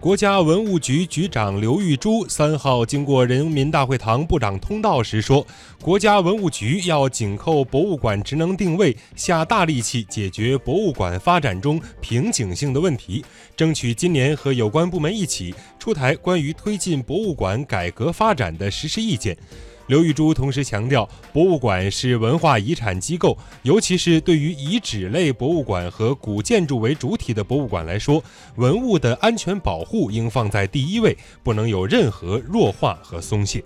国家文物局局长刘玉珠三号经过人民大会堂部长通道时说，国家文物局要紧扣博物馆职能定位，下大力气解决博物馆发展中瓶颈性的问题，争取今年和有关部门一起出台关于推进博物馆改革发展的实施意见。刘玉珠同时强调，博物馆是文化遗产机构，尤其是对于遗址类博物馆和古建筑为主体的博物馆来说，文物的安全保护应放在第一位，不能有任何弱化和松懈。